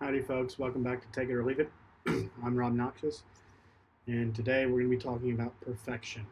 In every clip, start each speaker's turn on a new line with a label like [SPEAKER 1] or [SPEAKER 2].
[SPEAKER 1] Howdy, folks. Welcome back to Take It or Leave It. I'm Robnoxious, and today we're going to be talking about perfection.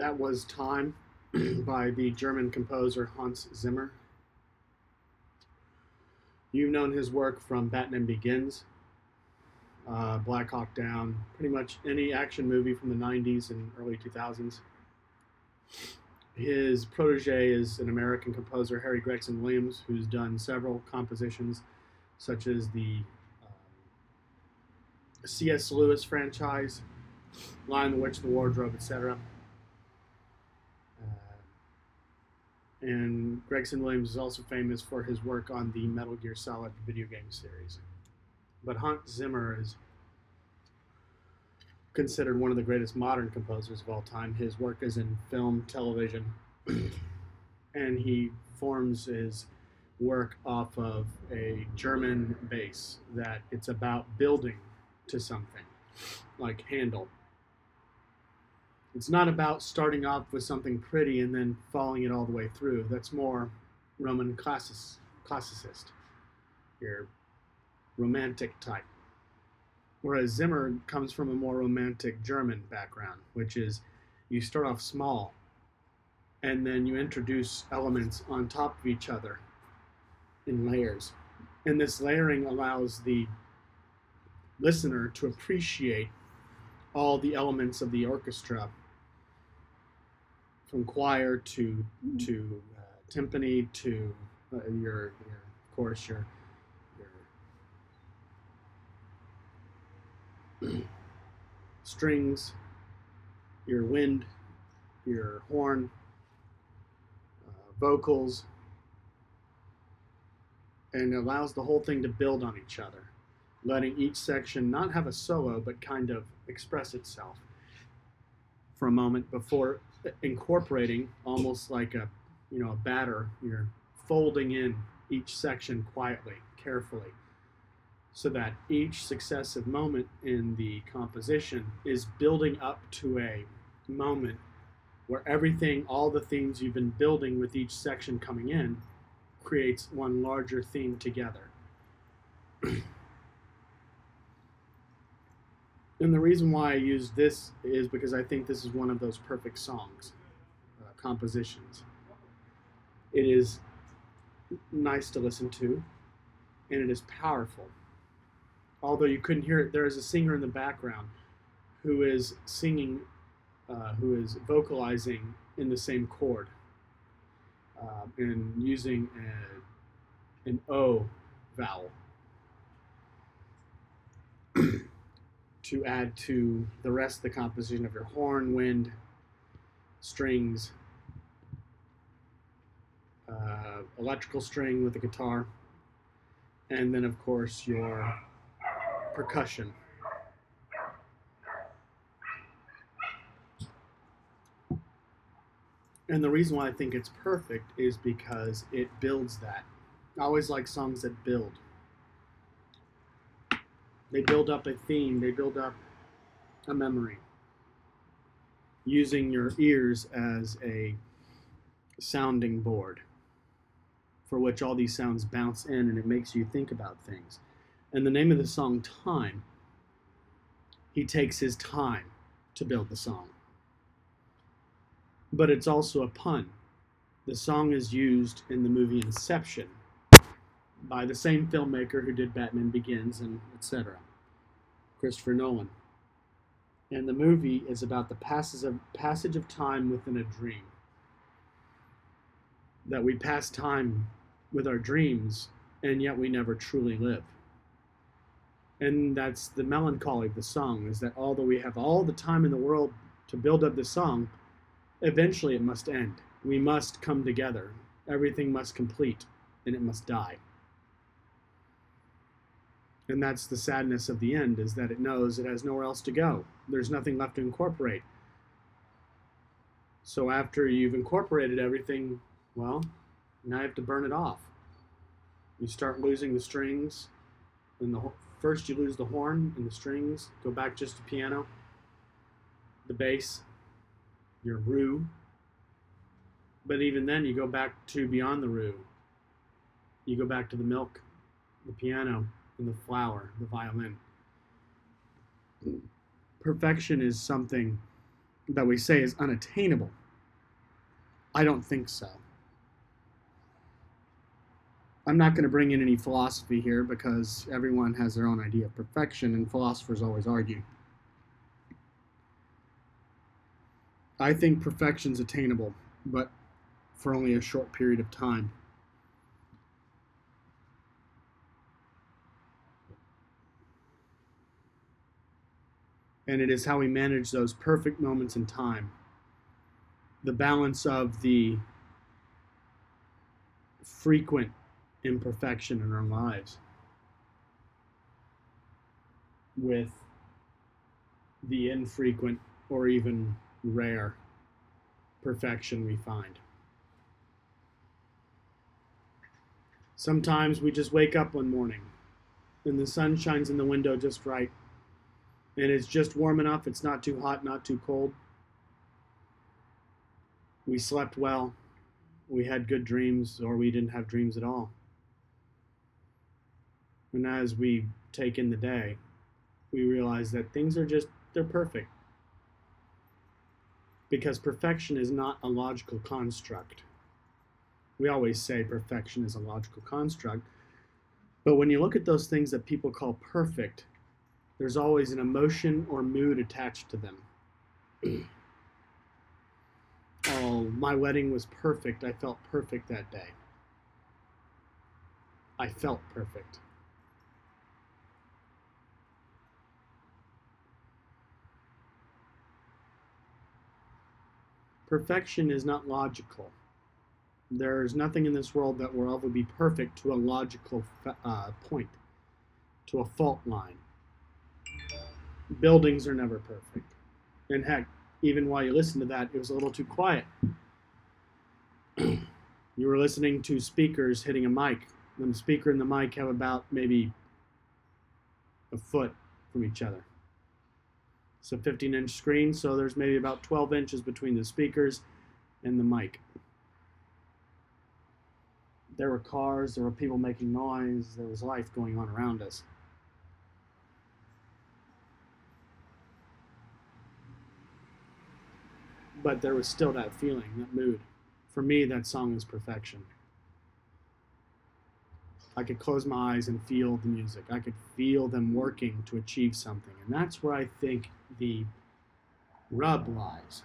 [SPEAKER 1] That was Time by the German composer Hans Zimmer. You've known his work from Batman Begins, uh, Black Hawk Down, pretty much any action movie from the 90s and early 2000s. His protege is an American composer, Harry Gregson Williams, who's done several compositions, such as the um, C.S. Lewis franchise, Lion, the Witch, the Wardrobe, etc. Uh, and Gregson Williams is also famous for his work on the Metal Gear Solid video game series. But Hans Zimmer is considered one of the greatest modern composers of all time. His work is in film, television, and he forms his work off of a German base that it's about building to something, like Handel. It's not about starting off with something pretty and then following it all the way through. That's more Roman classic, classicist, your romantic type. Whereas Zimmer comes from a more romantic German background, which is you start off small and then you introduce elements on top of each other in layers. And this layering allows the listener to appreciate all the elements of the orchestra from choir to to uh, timpani to uh, your, your course your strings, your wind, your horn, uh, vocals, and allows the whole thing to build on each other, letting each section not have a solo but kind of express itself for a moment before incorporating almost like a you know a batter. You're folding in each section quietly carefully so that each successive moment in the composition is building up to a moment where everything, all the themes you've been building with each section coming in, creates one larger theme together. and the reason why I use this is because I think this is one of those perfect songs, uh, compositions. It is nice to listen to, and it is powerful although you couldn't hear it, there is a singer in the background who is singing, uh, who is vocalizing in the same chord uh, and using a, an O vowel to add to the rest of the composition of your horn, wind, strings, uh, electrical string with the guitar, and then, of course, your percussion. And the reason why I think it's perfect is because it builds that. I always like songs that build. They build up a theme, they build up a memory. Using your ears as a sounding board for which all these sounds bounce in and it makes you think about things. And the name of the song, Time, he takes his time to build the song. But it's also a pun. The song is used in the movie Inception by the same filmmaker who did Batman Begins and etc. Christopher Nolan. And the movie is about the passage of, passage of time within a dream. That we pass time with our dreams, and yet we never truly live and that's the melancholy of the song is that although we have all the time in the world to build up the song eventually it must end. We must come together. Everything must complete and it must die. And that's the sadness of the end is that it knows it has nowhere else to go. There's nothing left to incorporate. So after you've incorporated everything well now you have to burn it off. You start losing the strings and the First, you lose the horn and the strings, go back just to piano, the bass, your roux. But even then, you go back to beyond the roux. You go back to the milk, the piano, and the flour, the violin. Perfection is something that we say is unattainable. I don't think so. I'm not going to bring in any philosophy here because everyone has their own idea of perfection, and philosophers always argue. I think perfection's attainable, but for only a short period of time. And it is how we manage those perfect moments in time. The balance of the frequent imperfection in our lives with the infrequent or even rare perfection we find. Sometimes we just wake up one morning and the sun shines in the window just right and it's just warm enough, it's not too hot, not too cold. We slept well, we had good dreams, or we didn't have dreams at all. And as we take in the day, we realize that things are just, they're perfect. Because perfection is not a logical construct. We always say perfection is a logical construct. But when you look at those things that people call perfect, there's always an emotion or mood attached to them. oh, my wedding was perfect. I felt perfect that day. I felt perfect. Perfection is not logical. There's nothing in this world that will ever be perfect to a logical uh, point, to a fault line. Buildings are never perfect. And heck, even while you listen to that, it was a little too quiet. you were listening to speakers hitting a mic. And the speaker and the mic have about maybe a foot from each other. It's a 15 inch screen, so there's maybe about 12 inches between the speakers and the mic. There were cars, there were people making noise, there was life going on around us. But there was still that feeling, that mood. For me, that song is perfection. I could close my eyes and feel the music. I could feel them working to achieve something. And that's where I think the rub lies.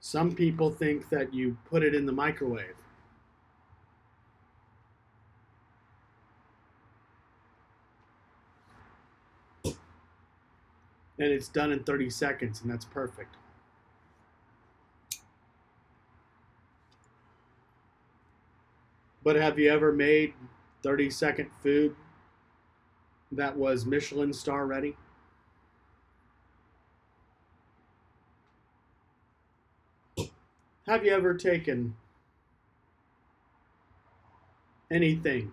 [SPEAKER 1] Some people think that you put it in the microwave. And it's done in 30 seconds, and that's perfect. But have you ever made 30 second food that was Michelin star ready? Have you ever taken anything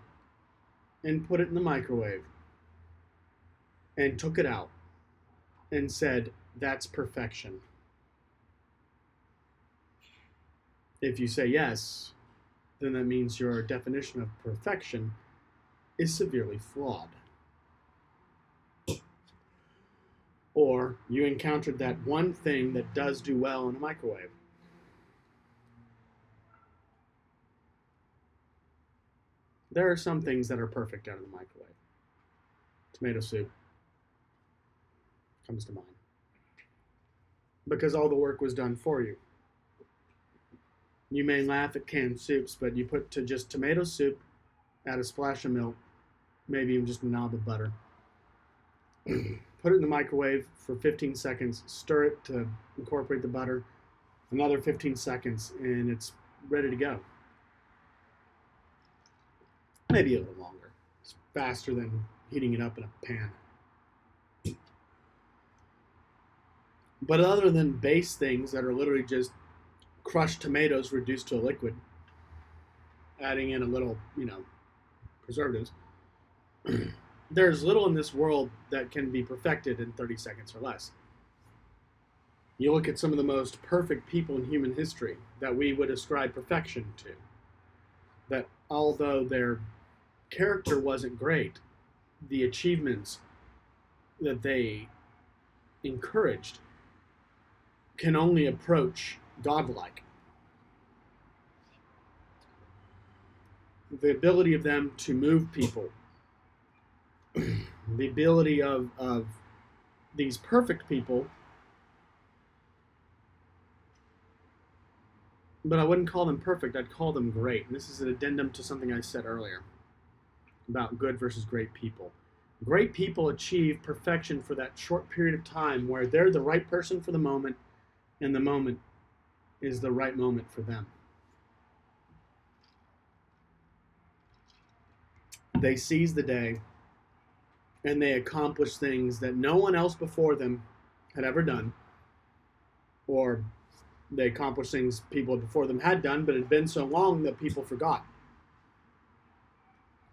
[SPEAKER 1] and put it in the microwave and took it out and said, That's perfection? If you say yes, then that means your definition of perfection is severely flawed. Or you encountered that one thing that does do well in a microwave. There are some things that are perfect out of the microwave. Tomato soup comes to mind. Because all the work was done for you. You may laugh at canned soups, but you put to just tomato soup, add a splash of milk, maybe even just a knob of butter. put it in the microwave for 15 seconds, stir it to incorporate the butter, another 15 seconds, and it's ready to go. Maybe a little longer. It's faster than heating it up in a pan. But other than base things that are literally just crushed tomatoes reduced to a liquid, adding in a little, you know, preservatives. There's little in this world that can be perfected in 30 seconds or less. You look at some of the most perfect people in human history that we would ascribe perfection to, that although their character wasn't great, the achievements that they encouraged can only approach godlike. The ability of them to move people, the ability of, of these perfect people, but I wouldn't call them perfect, I'd call them great. And this is an addendum to something I said earlier about good versus great people. Great people achieve perfection for that short period of time where they're the right person for the moment and the moment is the right moment for them. They seize the day and they accomplish things that no one else before them had ever done, or they accomplish things people before them had done, but it had been so long that people forgot.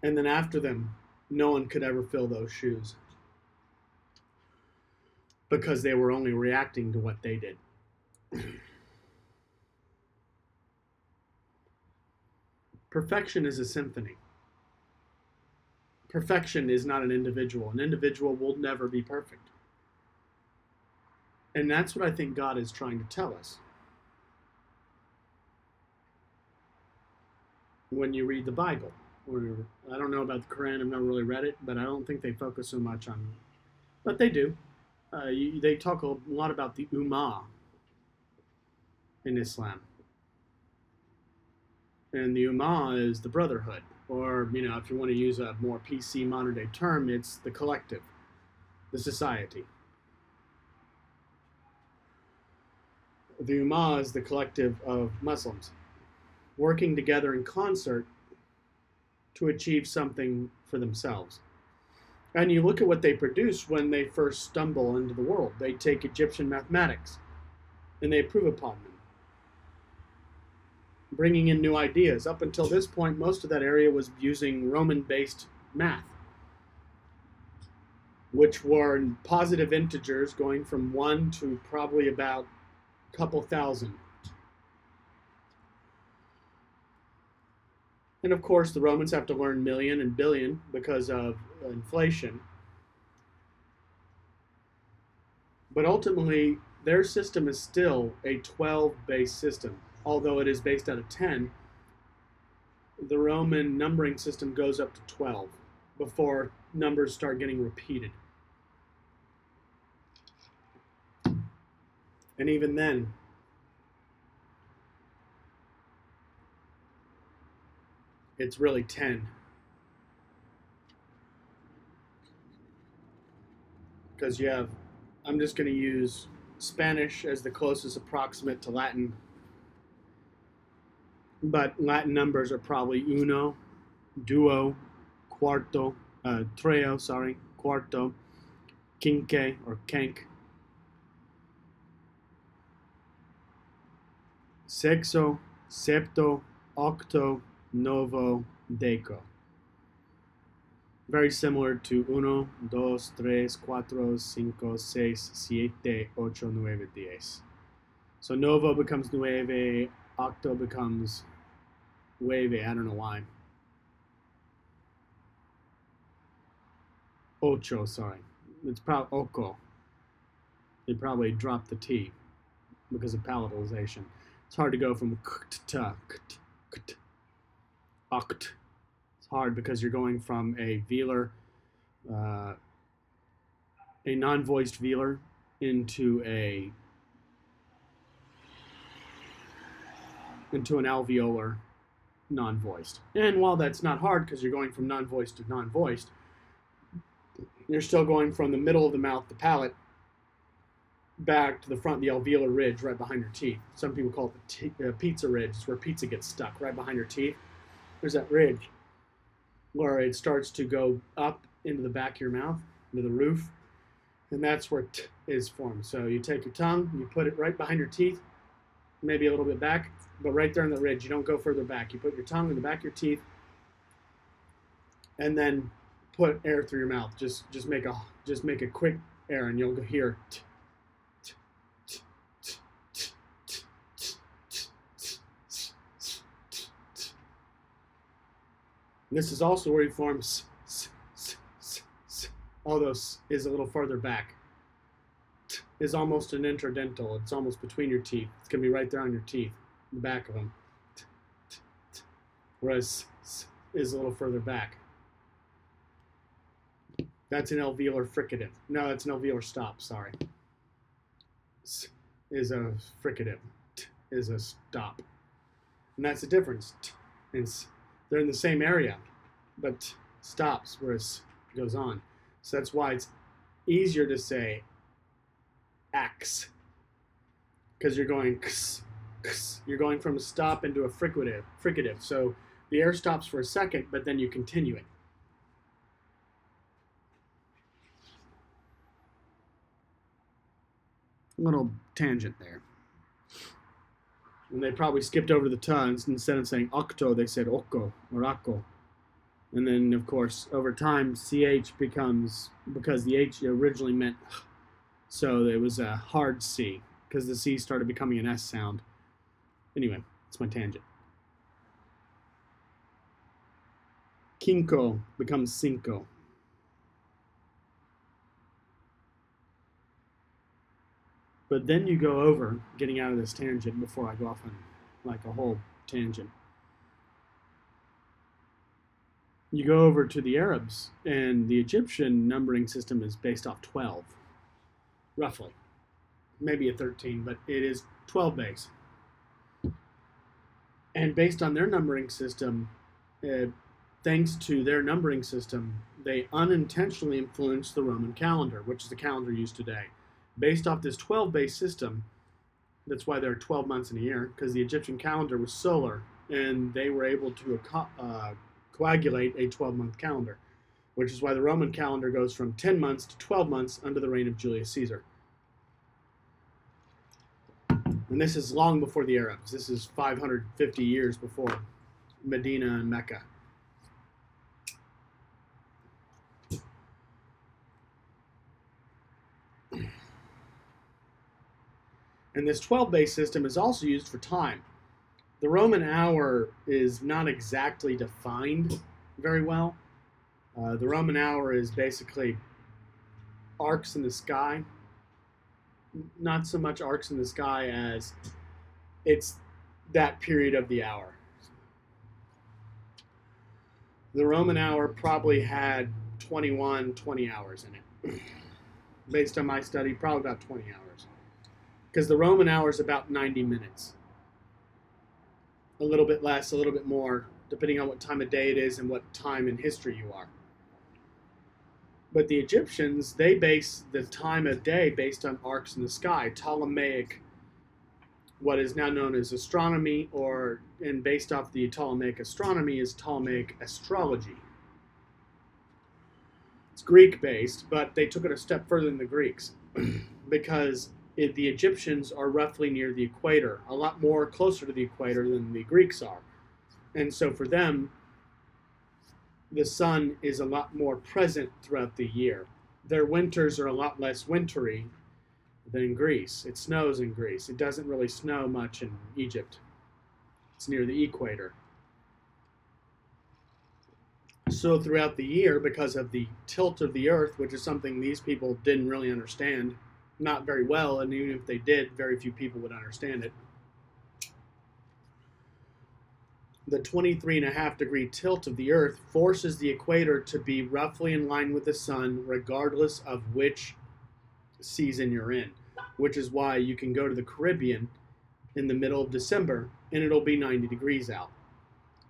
[SPEAKER 1] And then after them, no one could ever fill those shoes because they were only reacting to what they did. Perfection is a symphony. Perfection is not an individual. An individual will never be perfect. And that's what I think God is trying to tell us. When you read the Bible, or I don't know about the Quran, I've never really read it, but I don't think they focus so much on, but they do. Uh, you, they talk a lot about the Ummah, in Islam. And the Ummah is the brotherhood, or, you know, if you want to use a more PC modern day term, it's the collective, the society. The Ummah is the collective of Muslims working together in concert to achieve something for themselves. And you look at what they produce when they first stumble into the world. They take Egyptian mathematics and they improve upon them bringing in new ideas. Up until this point, most of that area was using Roman based math, which were positive integers going from 1 to probably about a couple thousand. And of course, the Romans have to learn million and billion because of inflation. But ultimately, their system is still a 12 base system although it is based out of 10, the Roman numbering system goes up to 12 before numbers start getting repeated. And even then, it's really 10. Because you have, I'm just going to use Spanish as the closest approximate to Latin but Latin numbers are probably uno, duo, quarto, uh, trio, sorry, quarto, quinque or kenk, sexo, septo, octo, novo, deco. Very similar to uno, dos, tres, cuatro, cinco, seis, siete, ocho, nueve, diez. So novo becomes nueve, octo becomes wavy. I don't know why. Ocho, sorry. It's probably Oko. They probably dropped the T because of palatalization. It's hard to go from k to k oct. It's hard because you're going from a velar, uh, a non-voiced velar, into a into an alveolar non-voiced. And while that's not hard because you're going from non-voiced to non-voiced, you're still going from the middle of the mouth, the palate, back to the front, the alveolar ridge right behind your teeth. Some people call it the uh, pizza ridge. It's where pizza gets stuck right behind your teeth. There's that ridge where it starts to go up into the back of your mouth, into the roof, and that's where t is formed. So you take your tongue, you put it right behind your teeth, maybe a little bit back, but right there in the ridge. You don't go further back. You put your tongue in the back of your teeth, and then put air through your mouth. Just just make a just make a quick air, and you'll hear. this is also where he forms, although is a little farther back. Is almost an interdental. It's almost between your teeth. It's gonna be right there on your teeth, the back of them. Whereas is a little further back. That's an alveolar fricative. No, that's an alveolar stop. Sorry. Is a fricative. Is a stop, and that's the difference. And. They're in the same area, but stops whereas goes on. So that's why it's easier to say X because you're going kss, kss. you're going from a stop into a fricative fricative. So the air stops for a second, but then you continue it. Little tangent there. And they probably skipped over the tons. Instead of saying octo, they said oko or akko. And then, of course, over time, ch becomes because the h originally meant, so it was a hard c because the c started becoming an s sound. Anyway, it's my tangent. Kinko becomes cinco. But then you go over, getting out of this tangent before I go off on like a whole tangent. You go over to the Arabs, and the Egyptian numbering system is based off 12, roughly. Maybe a 13, but it is 12 base. And based on their numbering system, uh, thanks to their numbering system, they unintentionally influenced the Roman calendar, which is the calendar used today. Based off this 12 base system, that's why there are 12 months in a year, because the Egyptian calendar was solar, and they were able to uh, coagulate a 12 month calendar, which is why the Roman calendar goes from 10 months to 12 months under the reign of Julius Caesar. And this is long before the Arabs. This is 550 years before Medina and Mecca. And this 12 base system is also used for time. The Roman hour is not exactly defined very well. Uh, the Roman hour is basically arcs in the sky. Not so much arcs in the sky as it's that period of the hour. The Roman hour probably had 21, 20 hours in it. Based on my study, probably about 20 hours because the Roman hour is about 90 minutes. A little bit less, a little bit more, depending on what time of day it is and what time in history you are. But the Egyptians, they base the time of day based on arcs in the sky, Ptolemaic, what is now known as astronomy, or and based off the Ptolemaic astronomy is Ptolemaic astrology. It's Greek based, but they took it a step further than the Greeks because it, the Egyptians are roughly near the equator, a lot more closer to the equator than the Greeks are. And so for them, the sun is a lot more present throughout the year. Their winters are a lot less wintry than Greece. It snows in Greece. It doesn't really snow much in Egypt. It's near the equator. So throughout the year, because of the tilt of the earth, which is something these people didn't really understand, not very well, and even if they did, very few people would understand it. The 23 and a half degree tilt of the Earth forces the equator to be roughly in line with the sun, regardless of which season you're in, which is why you can go to the Caribbean in the middle of December and it'll be 90 degrees out.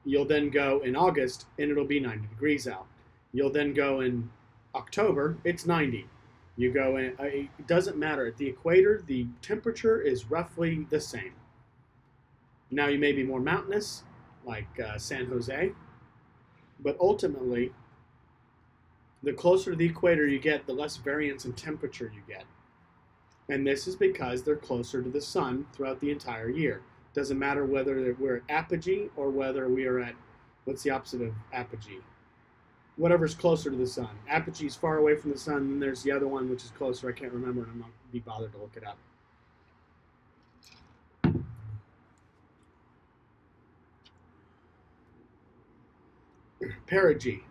[SPEAKER 1] You'll then go in August and it'll be 90 degrees out. You'll then go in October, it's 90. You go in, uh, it doesn't matter. At the equator, the temperature is roughly the same. Now, you may be more mountainous, like uh, San Jose, but ultimately, the closer to the equator you get, the less variance in temperature you get. And this is because they're closer to the sun throughout the entire year. Doesn't matter whether we're at apogee or whether we are at, what's the opposite of apogee? whatever's closer to the sun. Apogee is far away from the sun, and there's the other one which is closer. I can't remember, and I'm not be bothered to look it up. Perigee.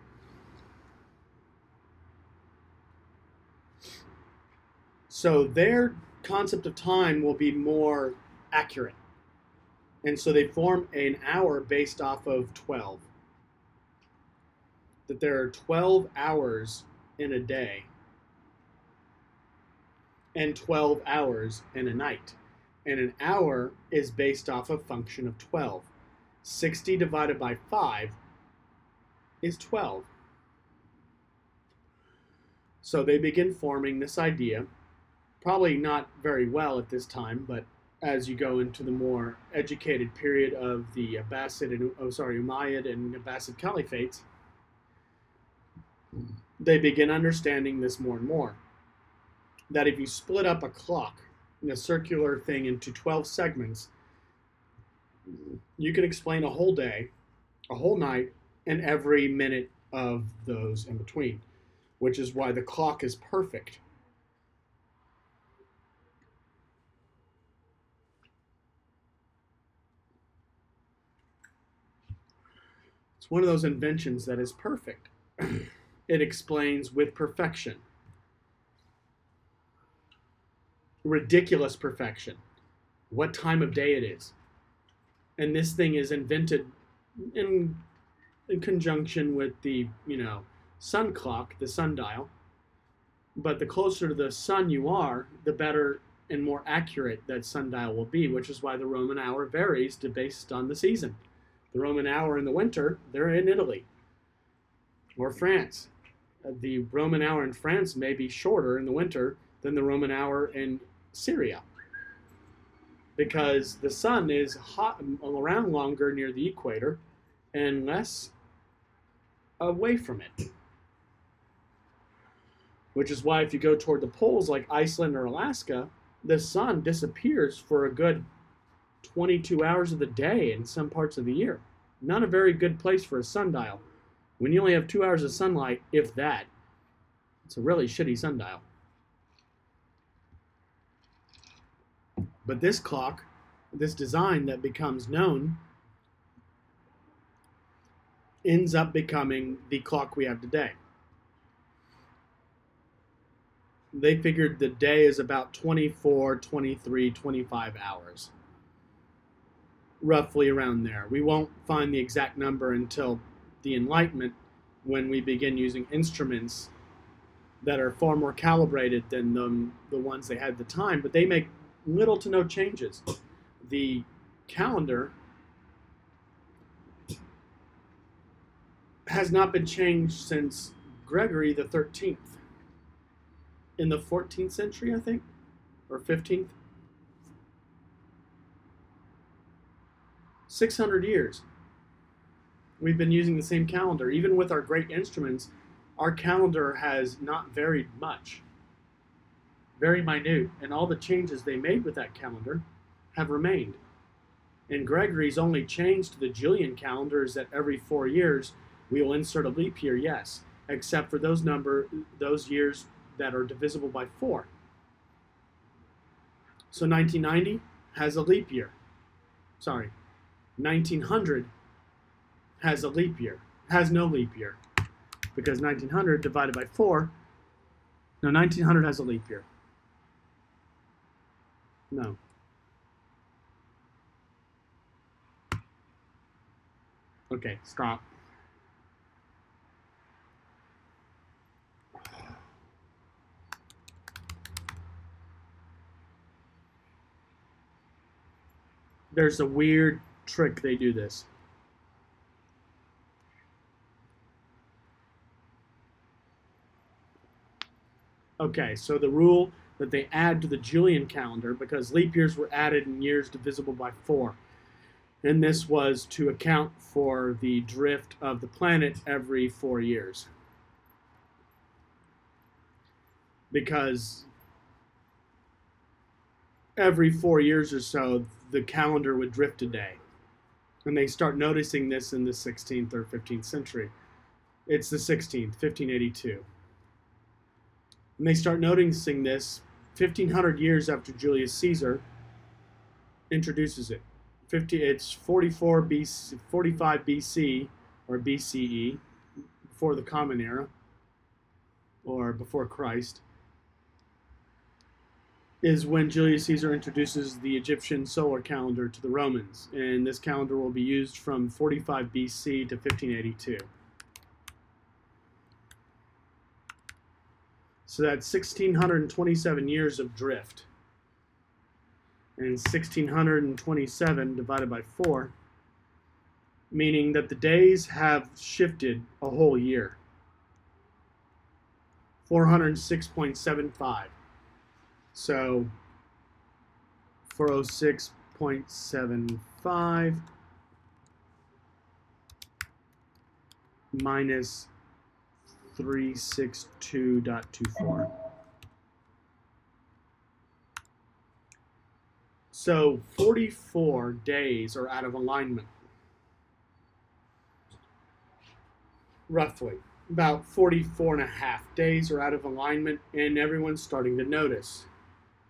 [SPEAKER 1] So their concept of time will be more accurate. And so they form an hour based off of 12. That there are 12 hours in a day and 12 hours in a night. And an hour is based off a function of 12. 60 divided by 5 is 12. So they begin forming this idea, probably not very well at this time, but as you go into the more educated period of the Abbasid and oh sorry Umayyad and Abbasid caliphates, they begin understanding this more and more. That if you split up a clock in a circular thing into 12 segments, you can explain a whole day, a whole night, and every minute of those in between, which is why the clock is perfect. It's one of those inventions that is perfect. it explains with perfection. Ridiculous perfection. What time of day it is. And this thing is invented in in conjunction with the, you know, sun clock, the sundial. But the closer to the sun you are, the better and more accurate that sundial will be, which is why the Roman hour varies based on the season. The Roman hour in the winter, they're in Italy or France. Uh, the Roman hour in France may be shorter in the winter than the Roman hour in Syria because the sun is hot around longer near the equator and less away from it. Which is why, if you go toward the poles like Iceland or Alaska, the sun disappears for a good 22 hours of the day in some parts of the year. Not a very good place for a sundial. When you only have two hours of sunlight, if that, it's a really shitty sundial. But this clock, this design that becomes known, ends up becoming the clock we have today. They figured the day is about 24, 23, 25 hours. Roughly around there. We won't find the exact number until the Enlightenment when we begin using instruments that are far more calibrated than the, the ones they had at the time, but they make little to no changes. The calendar has not been changed since Gregory the 13th in the 14th century, I think, or 15th. 600 years. We've been using the same calendar. Even with our great instruments, our calendar has not varied much. Very minute. And all the changes they made with that calendar have remained. And Gregory's only change to the Julian calendar is that every four years we will insert a leap year, yes, except for those number those years that are divisible by 4. So 1990 has a leap year. Sorry. 1900 has a leap year. Has no leap year. Because 1900 divided by 4 no 1900 has a leap year. No. Okay, stop. There's a weird trick they do this. Okay, so the rule that they add to the Julian calendar, because leap years were added in years divisible by four. And this was to account for the drift of the planet every four years. Because every four years or so, the calendar would drift a day. And they start noticing this in the 16th or 15th century. It's the 16th, 1582. And they start noticing this 1500 years after Julius Caesar introduces it. 50, it's 44 BC, 45 BC or BCE, before the Common Era, or before Christ. Is when Julius Caesar introduces the Egyptian solar calendar to the Romans, and this calendar will be used from 45 BC to 1582. So that's 1627 years of drift. And 1627 divided by 4, meaning that the days have shifted a whole year. 406.75. So 406.75 minus 362.24. So 44 days are out of alignment. Roughly. About 44 and a half days are out of alignment, and everyone's starting to notice.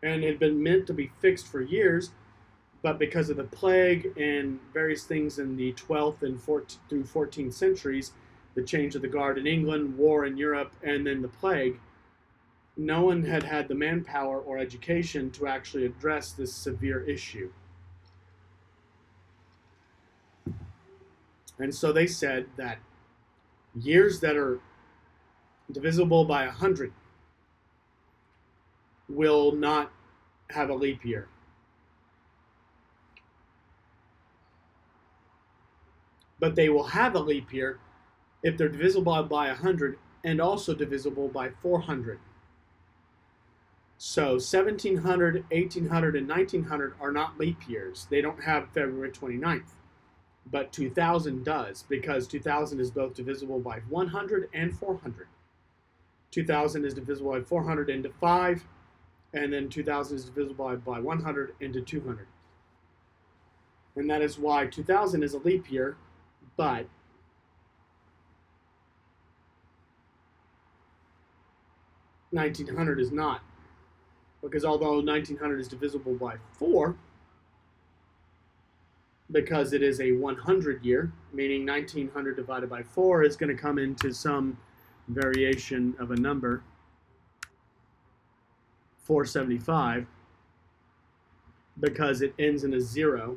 [SPEAKER 1] And had been meant to be fixed for years, but because of the plague and various things in the 12th and 14th through 14th centuries, the change of the guard in England, war in Europe, and then the plague, no one had had the manpower or education to actually address this severe issue. And so they said that years that are divisible by 100 will not have a leap year. But they will have a leap year if they're divisible by 100 and also divisible by 400. So 1700, 1800, and 1900 are not leap years. They don't have February 29th. But 2000 does because 2000 is both divisible by 100 and 400. 2000 is divisible by 400 into 5, and then 2000 is divisible by, by 100 into 200. And that is why 2000 is a leap year, but Nineteen hundred is not, because although nineteen hundred is divisible by four, because it is a 100 year, meaning 1900 divided by 4 is going to come into some variation of a number, 475, because it ends in a 0,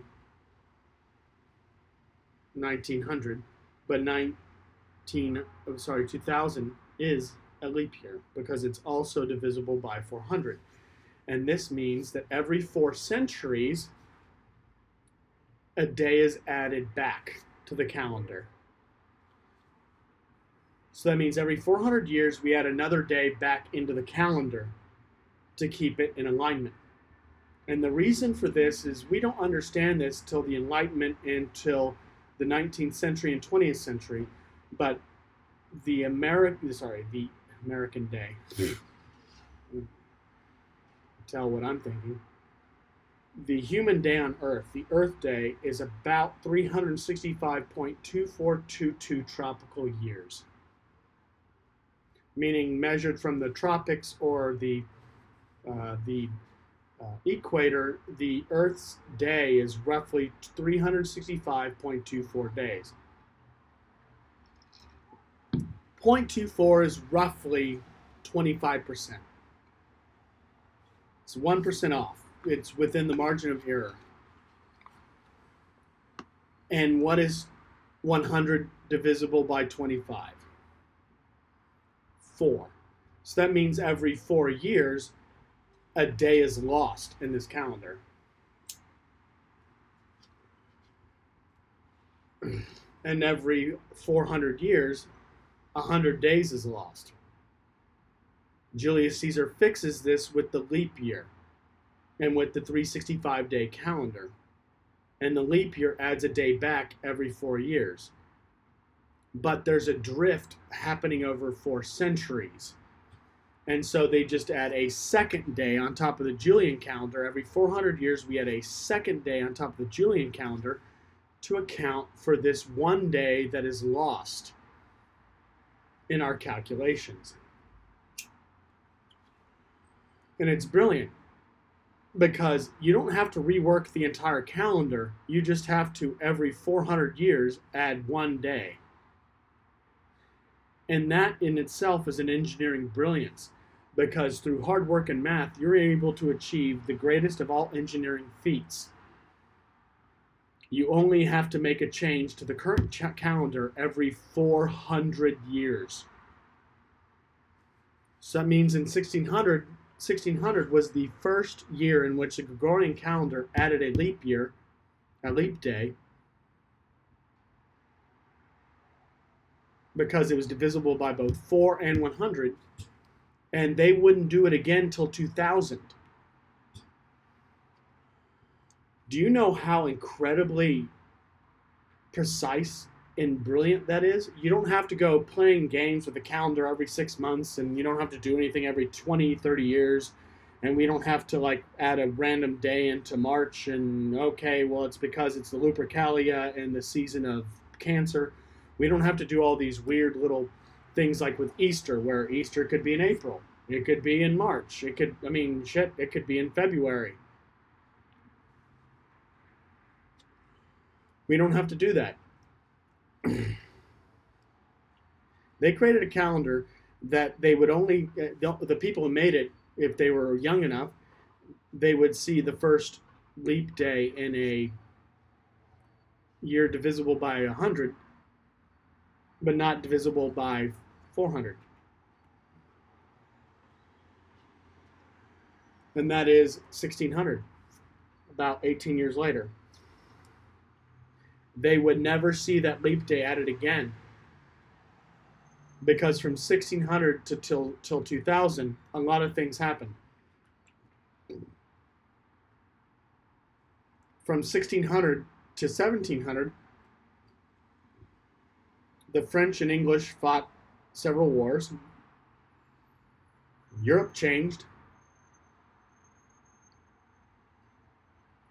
[SPEAKER 1] 1900, but 19, oh, sorry, 2000 is a leap year because it's also divisible by 400. And this means that every four centuries, a day is added back to the calendar. So that means every 400 years we add another day back into the calendar to keep it in alignment. And the reason for this is we don't understand this till the Enlightenment until the 19th century and 20th century, but the American sorry, the American day. Hmm. Tell what I'm thinking the human day on Earth, the Earth day, is about 365.2422 tropical years. Meaning, measured from the tropics or the uh, the uh, equator, the Earth's day is roughly 365.24 days. 0.24 is roughly 25%. It's 1% off it's within the margin of error. And what is 100 divisible by 25? 4. So that means every four years, a day is lost in this calendar. and every 400 years, 100 days is lost. Julius Caesar fixes this with the leap year and with the 365 day calendar. And the leap year adds a day back every four years. But there's a drift happening over four centuries. And so they just add a second day on top of the Julian calendar. Every 400 years, we add a second day on top of the Julian calendar to account for this one day that is lost in our calculations. And it's brilliant because you don't have to rework the entire calendar. You just have to, every 400 years, add one day. And that in itself is an engineering brilliance because through hard work and math, you're able to achieve the greatest of all engineering feats. You only have to make a change to the current ch- calendar every 400 years. So that means in 1600, 1600 was the first year in which the Gregorian calendar added a leap year, a leap day, because it was divisible by both 4 and 100 and they wouldn't do it again till 2000 do you know how incredibly precise and brilliant that is? You don't have to go playing games with the calendar every six months and you don't have to do anything every 20 30 years and we don't have to like add a random day into march and okay well it's because it's the lupercalia and the season of cancer. We don't have to do all these weird little things like with Easter, where Easter could be in April, it could be in March, it could, I mean, shit, it could be in February. We don't have to do that. they created a calendar that they would only, uh, the people who made it, if they were young enough, they would see the first leap day in a year divisible by 100 but not divisible by 400. And that is 1600, about 18 years later. They would never see that leap day added again because from 1600 to till, till 2000, a lot of things happened. From 1600 to 1700, the French and English fought several wars. Europe changed.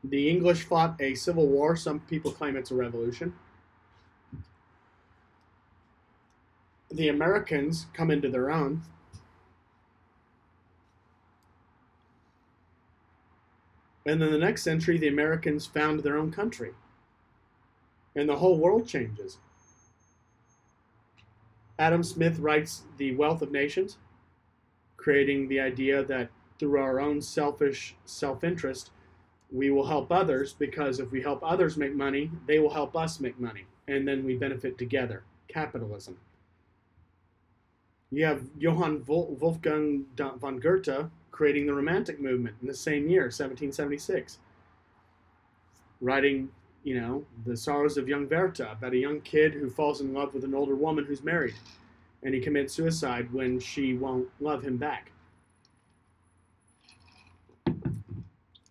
[SPEAKER 1] The English fought a civil war. Some people claim it's a revolution. The Americans come into their own. And then the next century, the Americans found their own country. And the whole world changes. Adam Smith writes The Wealth of Nations, creating the idea that through our own selfish self interest, we will help others because if we help others make money, they will help us make money. And then we benefit together. Capitalism. You have Johann Wolfgang von Goethe creating the Romantic movement in the same year, 1776, writing you know, The Sorrows of Young Werther, about a young kid who falls in love with an older woman who's married, and he commits suicide when she won't love him back.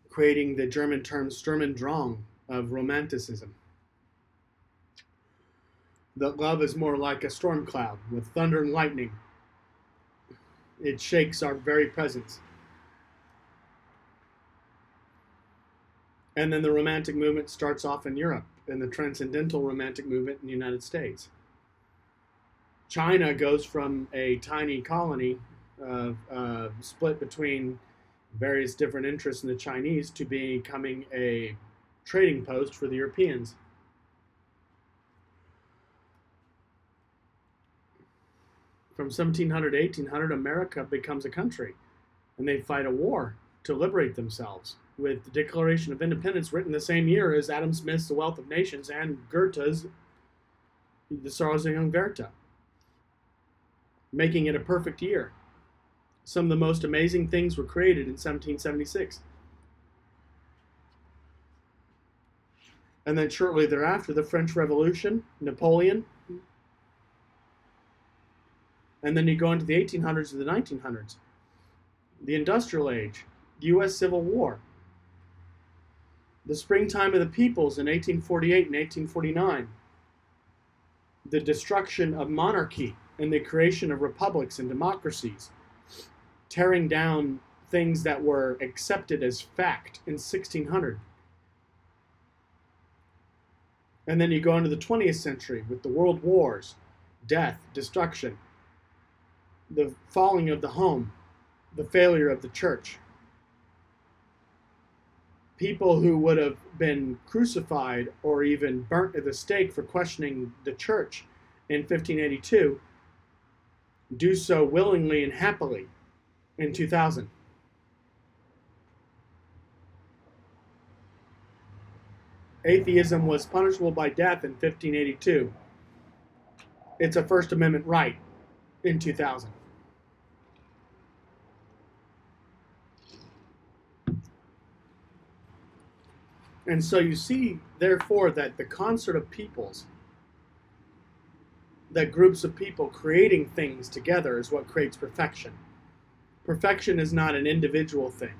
[SPEAKER 1] Creating the German term Sturm und Drang of Romanticism. That love is more like a storm cloud with thunder and lightning. It shakes our very presence. And then the Romantic movement starts off in Europe, and the Transcendental Romantic movement in the United States. China goes from a tiny colony uh, uh, split between various different interests in the Chinese to becoming a trading post for the Europeans. From 1700 to 1800, America becomes a country, and they fight a war to liberate themselves with the Declaration of Independence written the same year as Adam Smith's The Wealth of Nations and Goethe's The Sorrows of Young Werther, making it a perfect year. Some of the most amazing things were created in 1776. And then shortly thereafter, the French Revolution, Napoleon, and then you go into the 1800s to the 1900s, the Industrial Age, the U.S. Civil War, the springtime of the peoples in 1848 and 1849, the destruction of monarchy and the creation of republics and democracies, tearing down things that were accepted as fact in 1600. And then you go into the 20th century with the world wars, death, destruction, the falling of the home, the failure of the church, people who would have been crucified or even burnt at the stake for questioning the church in 1582 do so willingly and happily in 2000. Atheism was punishable by death in 1582. It's a First Amendment right in 2000. And so you see, therefore, that the concert of peoples, that groups of people creating things together, is what creates perfection. Perfection is not an individual thing.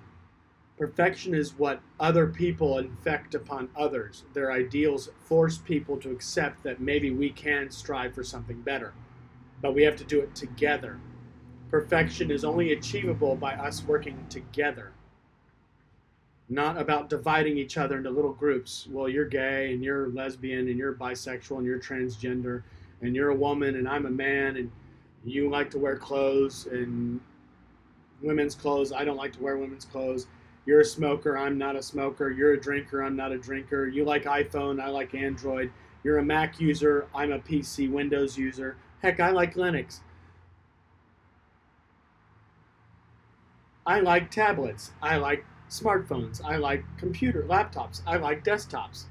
[SPEAKER 1] Perfection is what other people infect upon others. Their ideals force people to accept that maybe we can strive for something better, but we have to do it together. Perfection is only achievable by us working together not about dividing each other into little groups. Well, you're gay and you're lesbian and you're bisexual and you're transgender and you're a woman and I'm a man and you like to wear clothes and women's clothes. I don't like to wear women's clothes. You're a smoker. I'm not a smoker. You're a drinker. I'm not a drinker. You like iPhone. I like Android. You're a Mac user. I'm a PC Windows user. Heck, I like Linux. I like tablets. I like smartphones. I like computer laptops. I like desktops.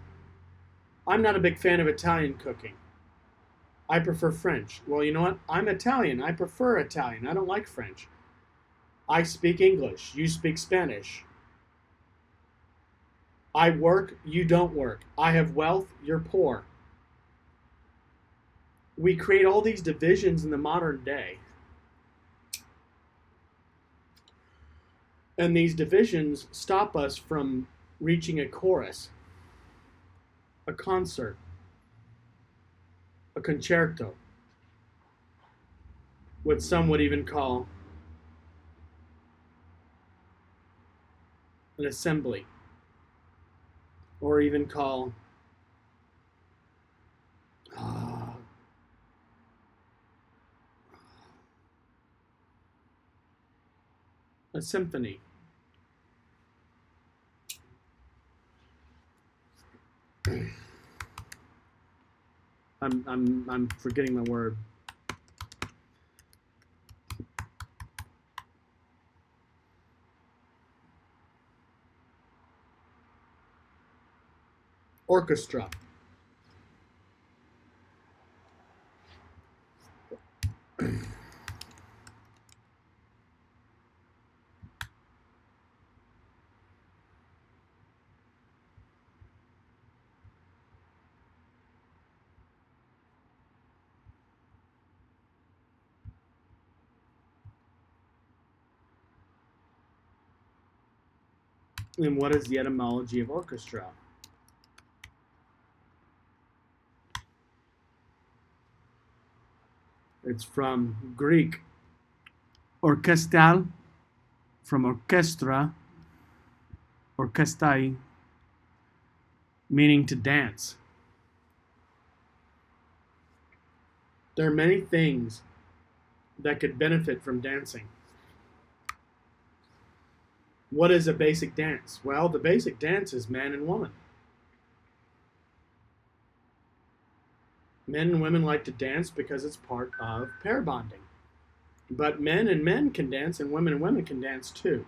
[SPEAKER 1] I'm not a big fan of Italian cooking. I prefer French. Well, you know what? I'm Italian. I prefer Italian. I don't like French. I speak English. You speak Spanish. I work. You don't work. I have wealth. You're poor. We create all these divisions in the modern day And these divisions stop us from reaching a chorus, a concert, a concerto, what some would even call an assembly, or even call uh, a symphony. I'm I'm I'm forgetting my word. Orchestra. And what is the etymology of orchestra? It's from Greek orchestral, from orchestra, orchestai, meaning to dance. There are many things that could benefit from dancing. What is a basic dance? Well, the basic dance is man and woman. Men and women like to dance because it's part of pair bonding. But men and men can dance and women and women can dance too.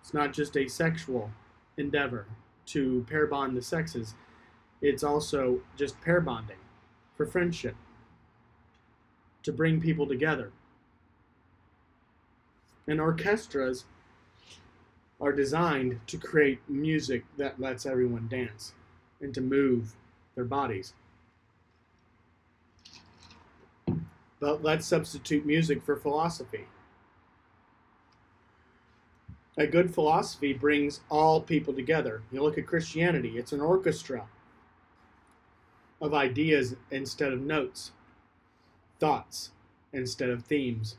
[SPEAKER 1] It's not just a sexual endeavor to pair bond the sexes, it's also just pair bonding for friendship, to bring people together. And orchestras are designed to create music that lets everyone dance and to move their bodies. But let's substitute music for philosophy. A good philosophy brings all people together. You look at Christianity, it's an orchestra of ideas instead of notes, thoughts instead of themes.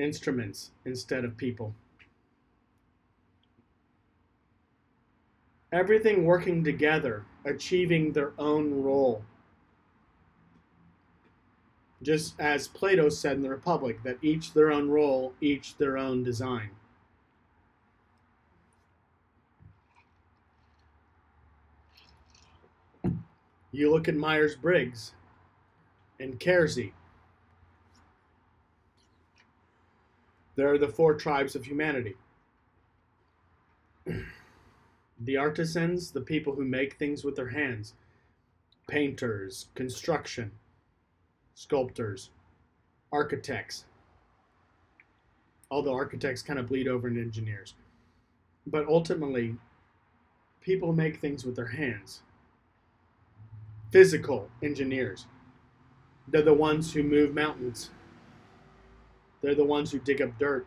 [SPEAKER 1] Instruments instead of people. Everything working together, achieving their own role. Just as Plato said in the Republic, that each their own role, each their own design. You look at Myers Briggs and Keirsey There are the four tribes of humanity the artisans, the people who make things with their hands, painters, construction, sculptors, architects. Although architects kind of bleed over into engineers. But ultimately, people make things with their hands. Physical engineers. They're the ones who move mountains. They're the ones who dig up dirt.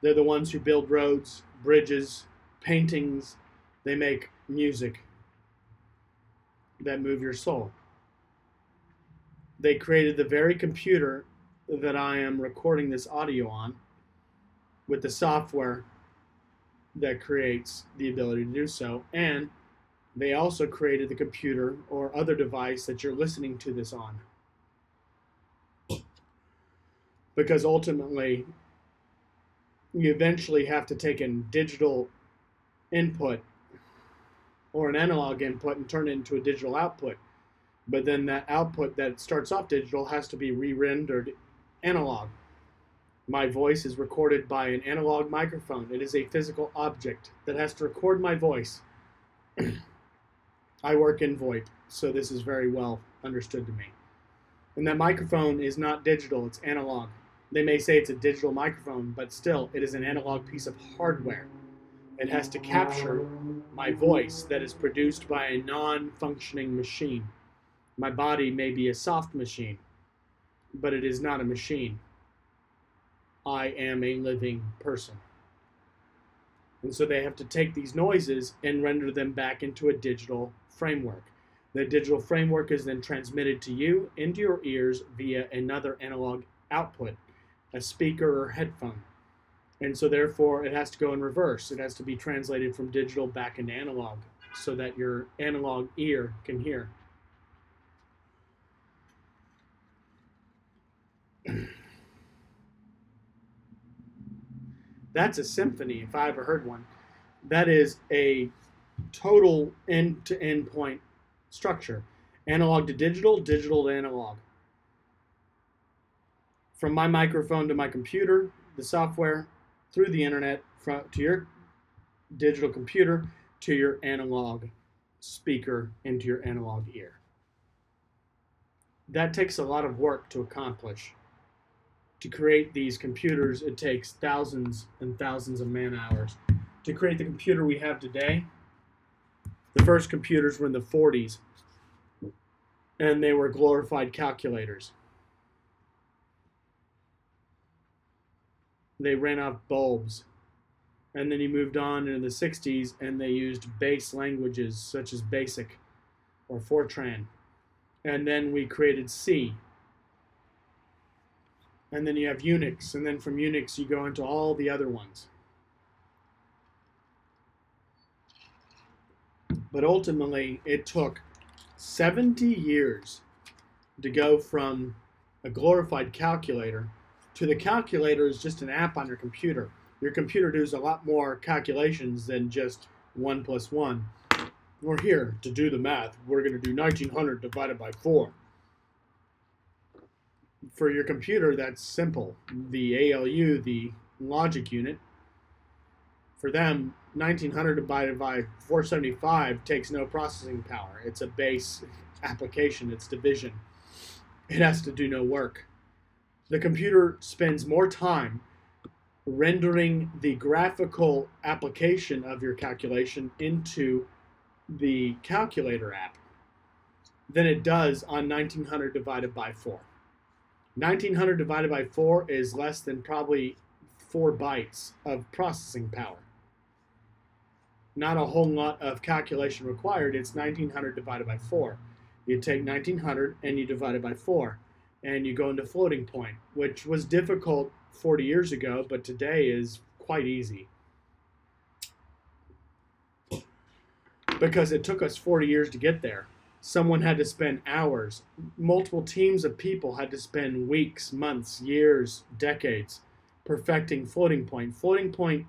[SPEAKER 1] They're the ones who build roads, bridges, paintings. They make music that move your soul. They created the very computer that I am recording this audio on with the software that creates the ability to do so. And they also created the computer or other device that you're listening to this on. Because ultimately, you eventually have to take in digital input or an analog input and turn it into a digital output. But then that output that starts off digital has to be re rendered analog. My voice is recorded by an analog microphone. It is a physical object that has to record my voice. I work in VoIP, so this is very well understood to me. And that microphone is not digital, it's analog. They may say it's a digital microphone, but still, it is an analog piece of hardware. It has to capture my voice that is produced by a non functioning machine. My body may be a soft machine, but it is not a machine. I am a living person. And so they have to take these noises and render them back into a digital framework. The digital framework is then transmitted to you into your ears via another analog output, a speaker or headphone. And so therefore it has to go in reverse. It has to be translated from digital back into analog so that your analog ear can hear. That's a symphony if I ever heard one. That is a total end to end point structure. Analog to digital, digital to analog. From my microphone to my computer, the software, through the internet from, to your digital computer to your analog speaker into your analog ear. That takes a lot of work to accomplish. To create these computers, it takes thousands and thousands of man hours. To create the computer we have today, the first computers were in the 40s, and they were glorified calculators. They ran off bulbs. And then he moved on into the 60s and they used base languages such as BASIC or Fortran. And then we created C. And then you have Unix. And then from Unix, you go into all the other ones. But ultimately, it took 70 years to go from a glorified calculator to the calculator is just an app on your computer. Your computer does a lot more calculations than just one plus one. We're here to do the math. We're going to do 1900 divided by 4. For your computer, that's simple. The ALU, the logic unit, for them, 1900 divided by 475 takes no processing power. It's a base application, it's division. It has to do no work the computer spends more time rendering the graphical application of your calculation into the calculator app than it does on 1900 divided by 4. 1900 divided by 4 is less than probably 4 bytes of processing power. Not a whole lot of calculation required. It's 1900 divided by 4. You take 1900 and you divide it by 4 and you go into floating point, which was difficult 40 years ago, but today is quite easy. Because it took us 40 years to get there. Someone had to spend hours. Multiple teams of people had to spend weeks, months, years, decades perfecting floating point. Floating point,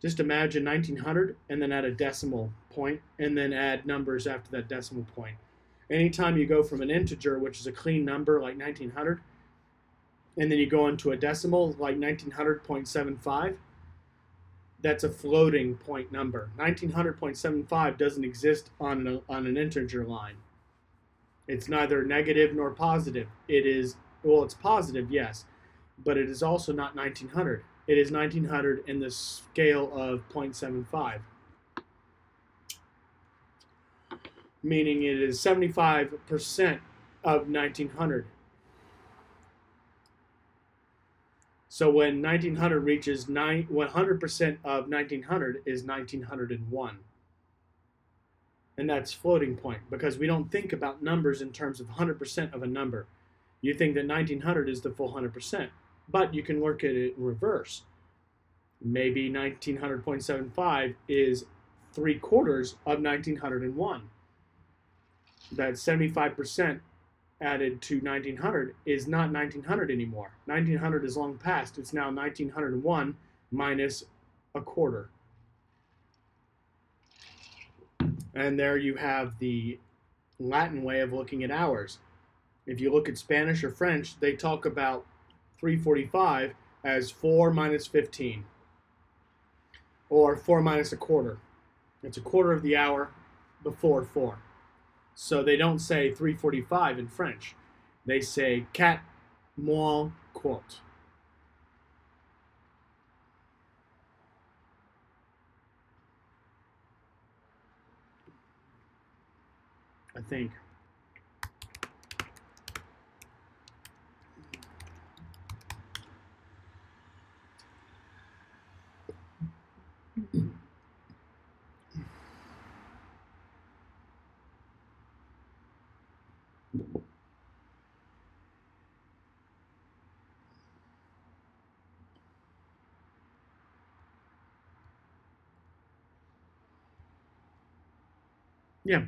[SPEAKER 1] just imagine 1900 and then add a decimal point and then add numbers after that decimal point anytime you go from an integer, which is a clean number like 1900, and then you go into a decimal like 1900.75, that's a floating point number. 1900.75 doesn't exist on, a, on an integer line. It's neither negative nor positive. It is, well, it's positive, yes, but it is also not 1900. It is 1900 in the scale of 0.75, meaning it is 75% of 1900. So when 1900 reaches 9, 100% of 1900 is 1901. And that's floating point because we don't think about numbers in terms of 100% of a number. You think that 1900 is the full 100%, but you can work at it in reverse. Maybe 1900.75 is three quarters of 1901. That's 75% added to 1900 is not 1900 anymore. 1900 is long past. It's now 1901 minus a quarter. And there you have the Latin way of looking at hours. If you look at Spanish or French, they talk about 345 as 4 minus 15 or 4 minus a quarter. It's a quarter of the hour before 4. So they don't say 345 in French. They say quatre moins quart. I think. Yeah.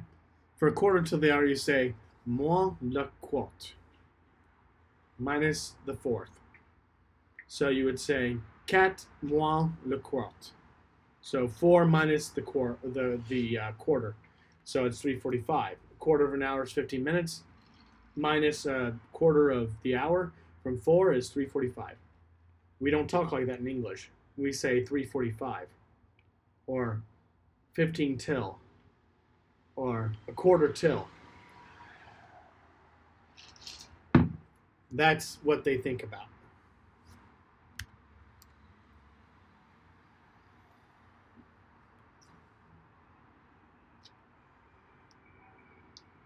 [SPEAKER 1] For a quarter to the hour, you say moins le quart, minus the fourth. So you would say quatre moins le quart. So four minus the quar- the the uh, quarter. So it's 3:45. A quarter of an hour is 15 minutes. Minus a quarter of the hour from four is 3:45. We don't talk like that in English. We say 3:45 or 15 till or a quarter till. That's what they think about.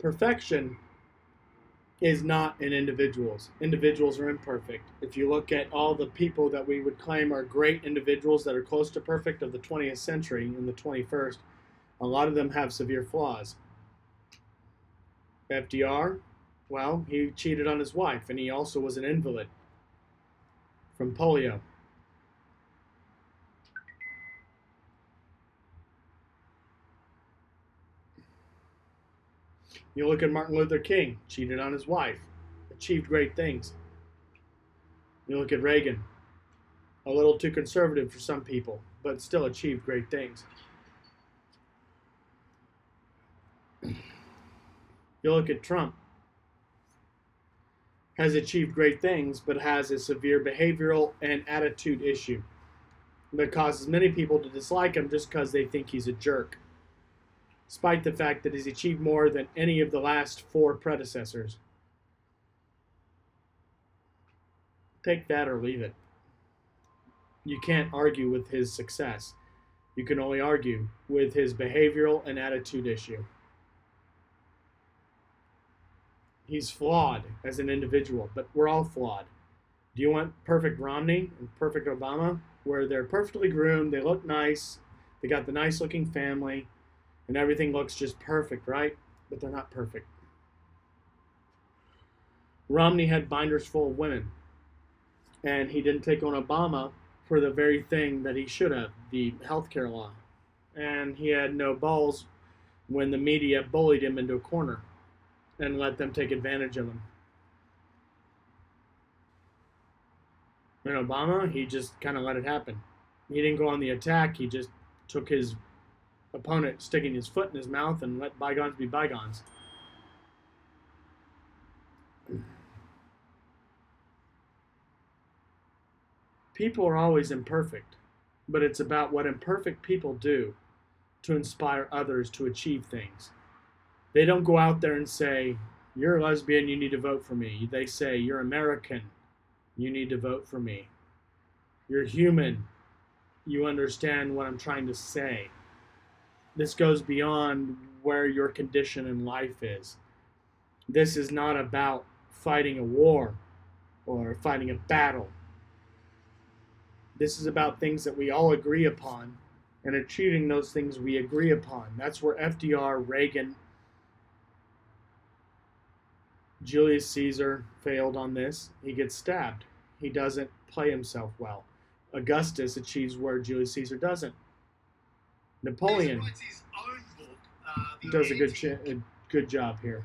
[SPEAKER 1] Perfection is not in individuals. Individuals are imperfect. If you look at all the people that we would claim are great individuals that are close to perfect of the 20th century and the 21st, a lot of them have severe flaws. FDR, well, he cheated on his wife and he also was an invalid from polio. You look at Martin Luther King, cheated on his wife, achieved great things. You look at Reagan, a little too conservative for some people, but still achieved great things. You look at Trump, has achieved great things, but has a severe behavioral and attitude issue that causes many people to dislike him just because they think he's a jerk, despite the fact that he's achieved more than any of the last four predecessors. Take that or leave it. You can't argue with his success. You can only argue with his behavioral and attitude issue. He's flawed as an individual, but we're all flawed. Do you want perfect Romney and perfect Obama, where they're perfectly groomed, they look nice, they got the nice looking family, and everything looks just perfect, right? But they're not perfect. Romney had binders full of women, and he didn't take on Obama for the very thing that he should have the health care law. And he had no balls when the media bullied him into a corner and let them take advantage of him. And Obama, he just kind of let it happen. He didn't go on the attack. He just took his opponent sticking his foot in his mouth and let bygones be bygones. people are always imperfect, but it's about what imperfect people do to inspire others to achieve things. They don't go out there and say, You're a lesbian, you need to vote for me. They say, You're American, you need to vote for me. You're human, you understand what I'm trying to say. This goes beyond where your condition in life is. This is not about fighting a war or fighting a battle. This is about things that we all agree upon and achieving those things we agree upon. That's where FDR, Reagan, Julius Caesar failed on this. He gets stabbed. He doesn't play himself well. Augustus achieves where Julius Caesar doesn't. Napoleon book, uh, does a good a good job here.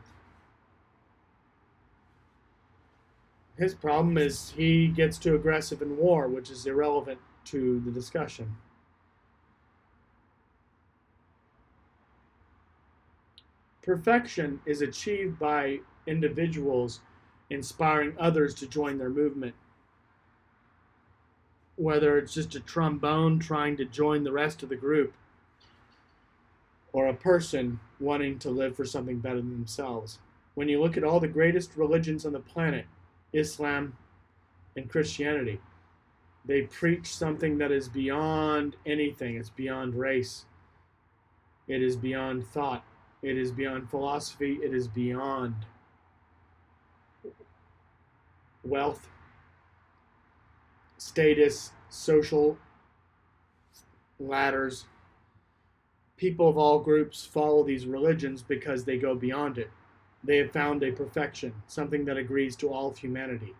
[SPEAKER 1] His problem is he gets too aggressive in war, which is irrelevant to the discussion. Perfection is achieved by individuals inspiring others to join their movement. Whether it's just a trombone trying to join the rest of the group, or a person wanting to live for something better than themselves. When you look at all the greatest religions on the planet, Islam and Christianity, they preach something that is beyond anything. It's beyond race. It is beyond thought. It is beyond philosophy. It is beyond wealth, status, social ladders. People of all groups follow these religions because they go beyond it. They have found a perfection, something that agrees to all of humanity.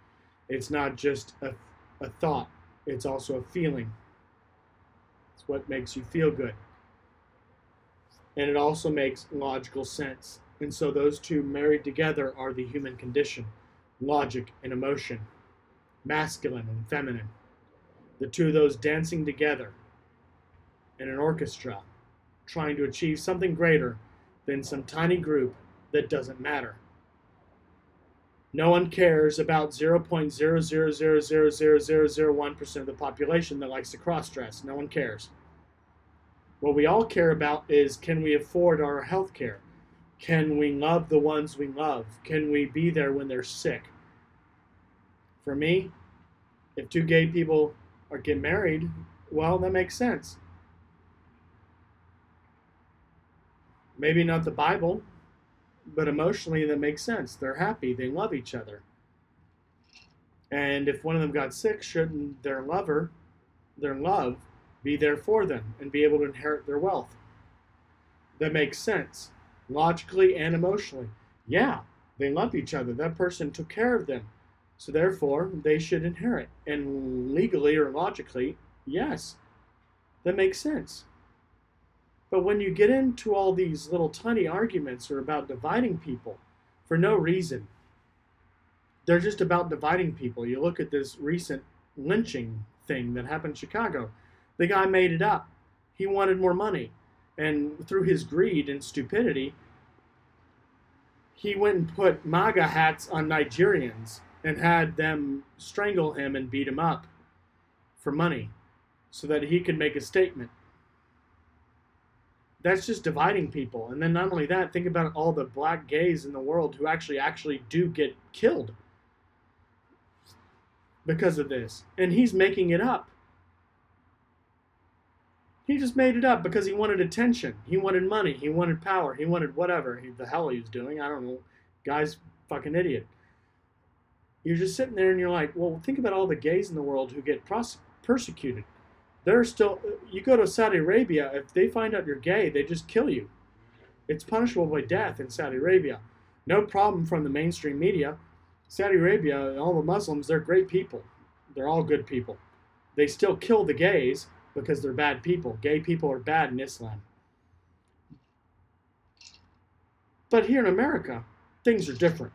[SPEAKER 1] It's not just a, a thought, it's also a feeling. It's what makes you feel good. And it also makes logical sense. And so those two married together are the human condition logic and emotion, masculine and feminine. The two of those dancing together in an orchestra, trying to achieve something greater than some tiny group that doesn't matter. No one cares about 0.0000001% of the population that likes to cross dress. No one cares. What we all care about is can we afford our health care? Can we love the ones we love? Can we be there when they're sick? For me, if two gay people are get married, well, that makes sense. Maybe not the Bible, but emotionally that makes sense. They're happy, they love each other. And if one of them got sick, shouldn't their lover, their love, be there for them and be able to inherit their wealth? That makes sense, logically and emotionally. Yeah, they loved each other. That person took care of them. So therefore, they should inherit. And legally or logically, yes, that makes sense. But when you get into all these little tiny arguments are about dividing people for no reason, they're just about dividing people. You look at this recent lynching thing that happened in Chicago. The guy made it up. He wanted more money. And through his greed and stupidity, he went and put MAGA hats on Nigerians and had them strangle him and beat him up for money so that he could make a statement that's just dividing people. And then not only that, think about all the black gays in the world who actually actually do get killed because of this. And he's making it up. He just made it up because he wanted attention. He wanted money. He wanted power. He wanted whatever he, the hell he was doing. I don't know. Guy's fucking idiot. You're just sitting there and you're like, well, think about all the gays in the world who get persecuted. They're still you go to Saudi Arabia if they find out you're gay they just kill you. It's punishable by death in Saudi Arabia. No problem from the mainstream media. Saudi Arabia all the Muslims they're great people. They're all good people. They still kill the gays because they're bad people. Gay people are bad in Islam. But here in America things are different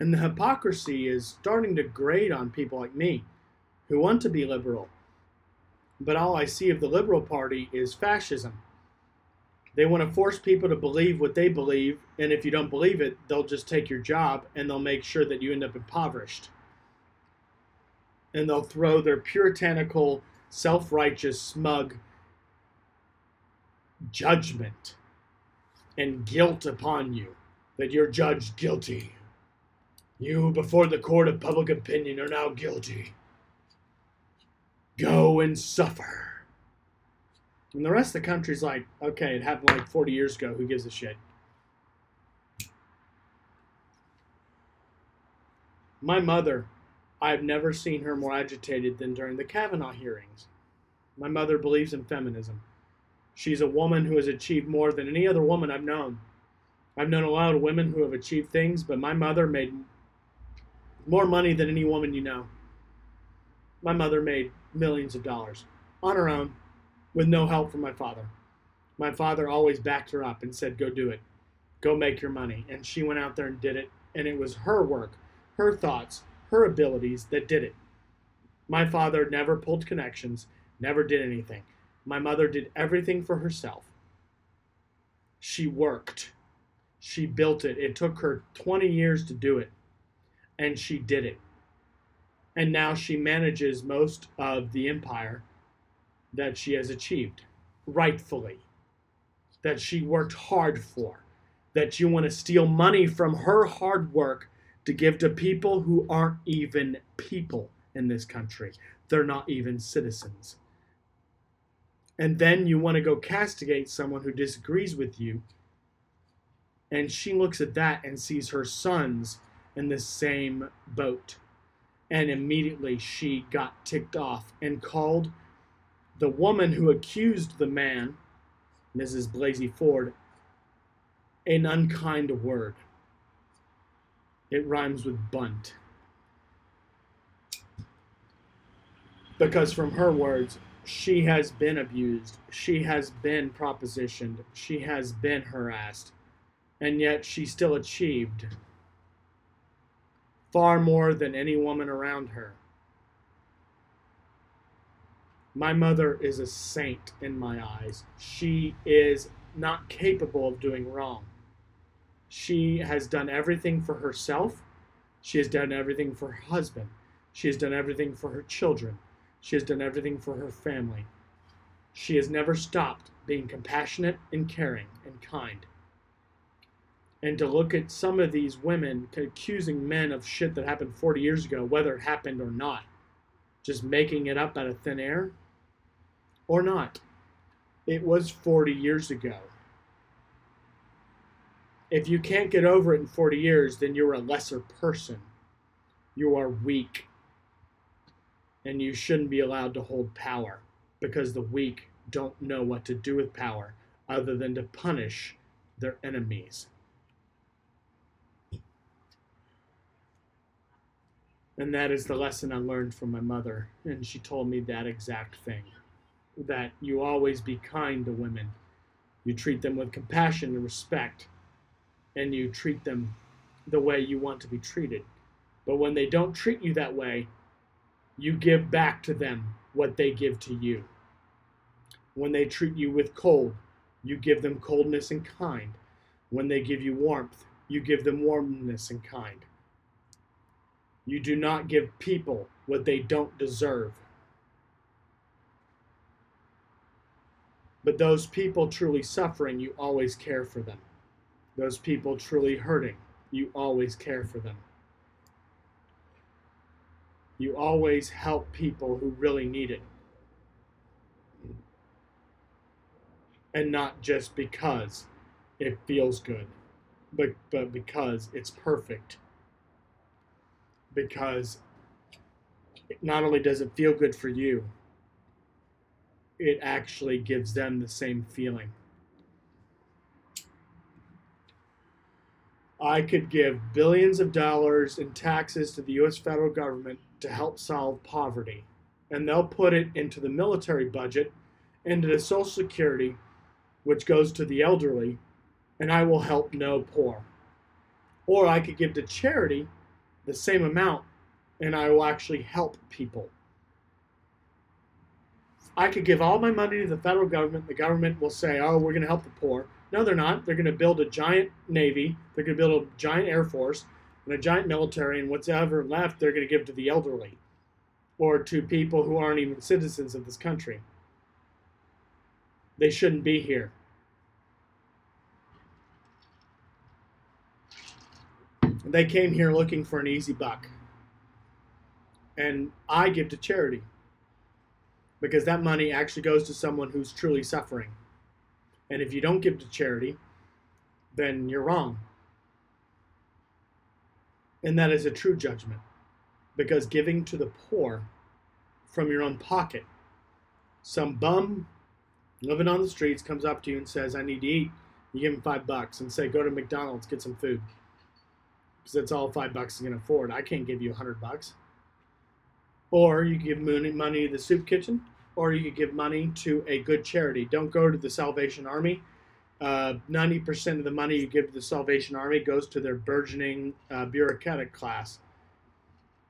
[SPEAKER 1] And the hypocrisy is starting to grate on people like me who want to be liberal. But all I see of the Liberal Party is fascism. They want to force people to believe what they believe, and if you don't believe it, they'll just take your job and they'll make sure that you end up impoverished. And they'll throw their puritanical, self righteous, smug judgment and guilt upon you that you're judged guilty. You, before the court of public opinion, are now guilty. Go and suffer. And the rest of the country's like, okay, it happened like 40 years ago. Who gives a shit? My mother, I've never seen her more agitated than during the Kavanaugh hearings. My mother believes in feminism. She's a woman who has achieved more than any other woman I've known. I've known a lot of women who have achieved things, but my mother made more money than any woman you know. My mother made millions of dollars on her own with no help from my father. My father always backed her up and said, Go do it. Go make your money. And she went out there and did it. And it was her work, her thoughts, her abilities that did it. My father never pulled connections, never did anything. My mother did everything for herself. She worked. She built it. It took her 20 years to do it. And she did it. And now she manages most of the empire that she has achieved, rightfully, that she worked hard for, that you want to steal money from her hard work to give to people who aren't even people in this country. They're not even citizens. And then you want to go castigate someone who disagrees with you. And she looks at that and sees her sons in the same boat. And immediately she got ticked off and called the woman who accused the man, Mrs. Blasey Ford, an unkind word. It rhymes with bunt. Because from her words, she has been abused, she has been propositioned, she has been harassed, and yet she still achieved far more than any woman around her. My mother is a saint in my eyes. She is not capable of doing wrong. She has done everything for herself. She has done everything for her husband. She has done everything for her children. She has done everything for her family. She has never stopped being compassionate and caring and kind. And to look at some of these women accusing men of shit that happened 40 years ago, whether it happened or not, just making it up out of thin air, or not. It was 40 years ago. If you can't get over it in 40 years, then you're a lesser person. You are weak. And you shouldn't be allowed to hold power because the weak don't know what to do with power other than to punish their enemies. And that is the lesson I learned from my mother, and she told me that exact thing that you always be kind to women. You treat them with compassion and respect, and you treat them the way you want to be treated. But when they don't treat you that way, you give back to them what they give to you. When they treat you with cold, you give them coldness and kind. When they give you warmth, you give them warmness and kind. You do not give people what they don't deserve. But those people truly suffering, you always care for them. Those people truly hurting, you always care for them. You always help people who really need it. And not just because it feels good, but, but because it's perfect. Because not only does it feel good for you, it actually gives them the same feeling. I could give billions of dollars in taxes to the US federal government to help solve poverty, and they'll put it into the military budget, into the Social Security, which goes to the elderly, and I will help no poor. Or I could give to charity the same amount, and I will actually help people. I could give all my money to the federal government. The government will say, "Oh, we're going to help the poor." No, they're not. They're going to build a giant navy. They're going to build a giant air force and a giant military, and what's ever left, they're going to give to the elderly or to people who aren't even citizens of this country. They shouldn't be here. They came here looking for an easy buck. And I give to charity because that money actually goes to someone who's truly suffering. And if you don't give to charity, then you're wrong. And that is a true judgment because giving to the poor from your own pocket, some bum living on the streets comes up to you and says, I need to eat. You give him five bucks and say, go to McDonald's, get some food. Because that's all five bucks is going to afford. I can't give you a hundred bucks. Or you give money to the soup kitchen, or you could give money to a good charity. Don't go to the Salvation Army. Uh, 90% of the money you give to the Salvation Army goes to their burgeoning uh, bureaucratic class,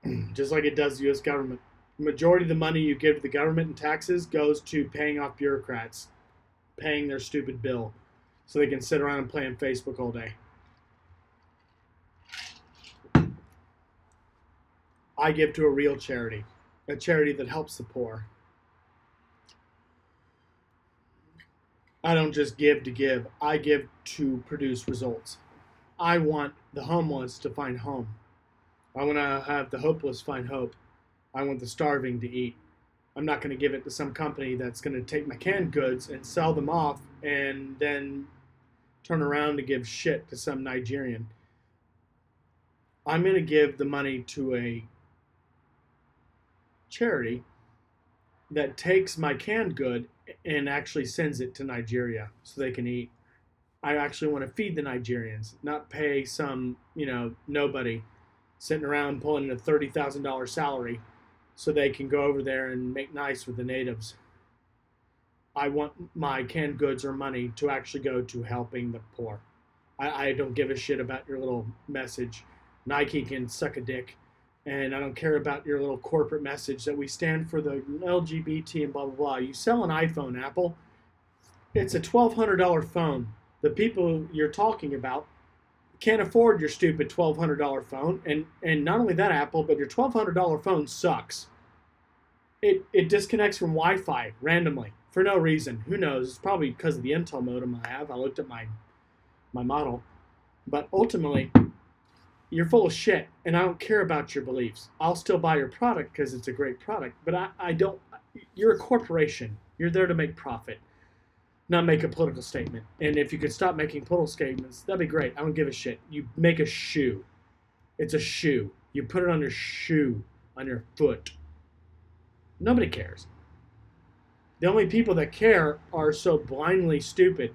[SPEAKER 1] just like it does the U.S. government. The majority of the money you give to the government in taxes goes to paying off bureaucrats, paying their stupid bill, so they can sit around and play on Facebook all day. I give to a real charity, a charity that helps the poor. I don't just give to give, I give to produce results. I want the homeless to find home. I want to have the hopeless find hope. I want the starving to eat. I'm not going to give it to some company that's going to take my canned goods and sell them off and then turn around to give shit to some Nigerian. I'm going to give the money to a charity that takes my canned good and actually sends it to Nigeria so they can eat. I actually want to feed the Nigerians, not pay some, you know, nobody sitting around pulling in a $30,000 salary so they can go over there and make nice with the natives. I want my canned goods or money to actually go to helping the poor. I, I don't give a shit about your little message. Nike can suck a dick and I don't care about your little corporate message that we stand for the LGBT and blah blah blah. You sell an iPhone, Apple. It's a twelve hundred dollar phone. The people you're talking about can't afford your stupid twelve hundred dollar phone, and and not only that, Apple, but your twelve hundred dollar phone sucks. It it disconnects from Wi-Fi randomly for no reason. Who knows? It's probably because of the Intel modem I have. I looked at my my model, but ultimately you're full of shit and I don't care about your beliefs. I'll still buy your product because it's a great product, but I, I don't, you're a corporation. You're there to make profit, not make a political statement. And if you could stop making political statements, that'd be great. I don't give a shit. You make a shoe. It's a shoe. You put it on your shoe, on your foot. Nobody cares. The only people that care are so blindly stupid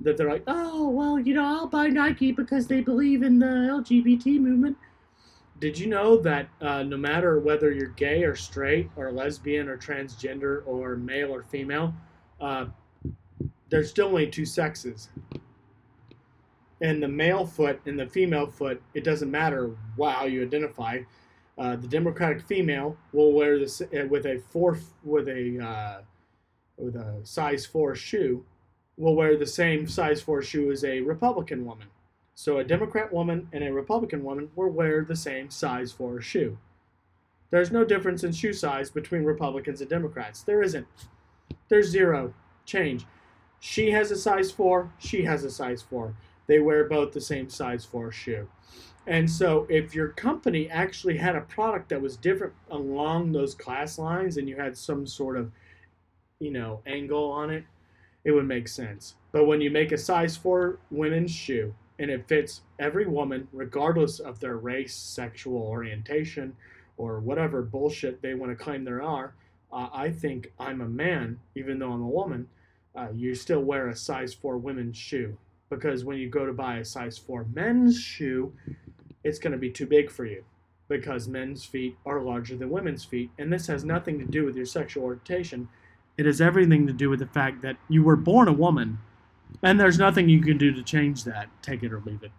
[SPEAKER 1] that they're like, oh, well, you know, I'll buy Nike because they believe in the LGBT movement. Did you know that uh, no matter whether you're gay or straight or lesbian or transgender or male or female, uh, there's still only two sexes. And the male foot and the female foot, it doesn't matter how you identify. Uh, the Democratic female will wear this uh, with a four with a uh, with a size four shoe, will wear the same size 4 shoe as a Republican woman. So a Democrat woman and a Republican woman will wear the same size 4 shoe. There's no difference in shoe size between Republicans and Democrats. There isn't. There's zero change. She has a size 4, she has a size 4. They wear both the same size 4 shoe. And so if your company actually had a product that was different along those class lines and you had some sort of, you know, angle on it, it would make sense. But when you make a size 4 women's shoe and it fits every woman, regardless of their race, sexual orientation, or whatever bullshit they want to claim there are, uh, I think I'm a man, even though I'm a woman. Uh, you still wear a size 4 women's shoe because when you go to buy a size 4 men's shoe, it's going to be too big for you because men's feet are larger than women's feet. And this has nothing to do with your sexual orientation. It has everything to do with the fact that you were born a woman, and there's nothing you can do to change that. Take it or leave it.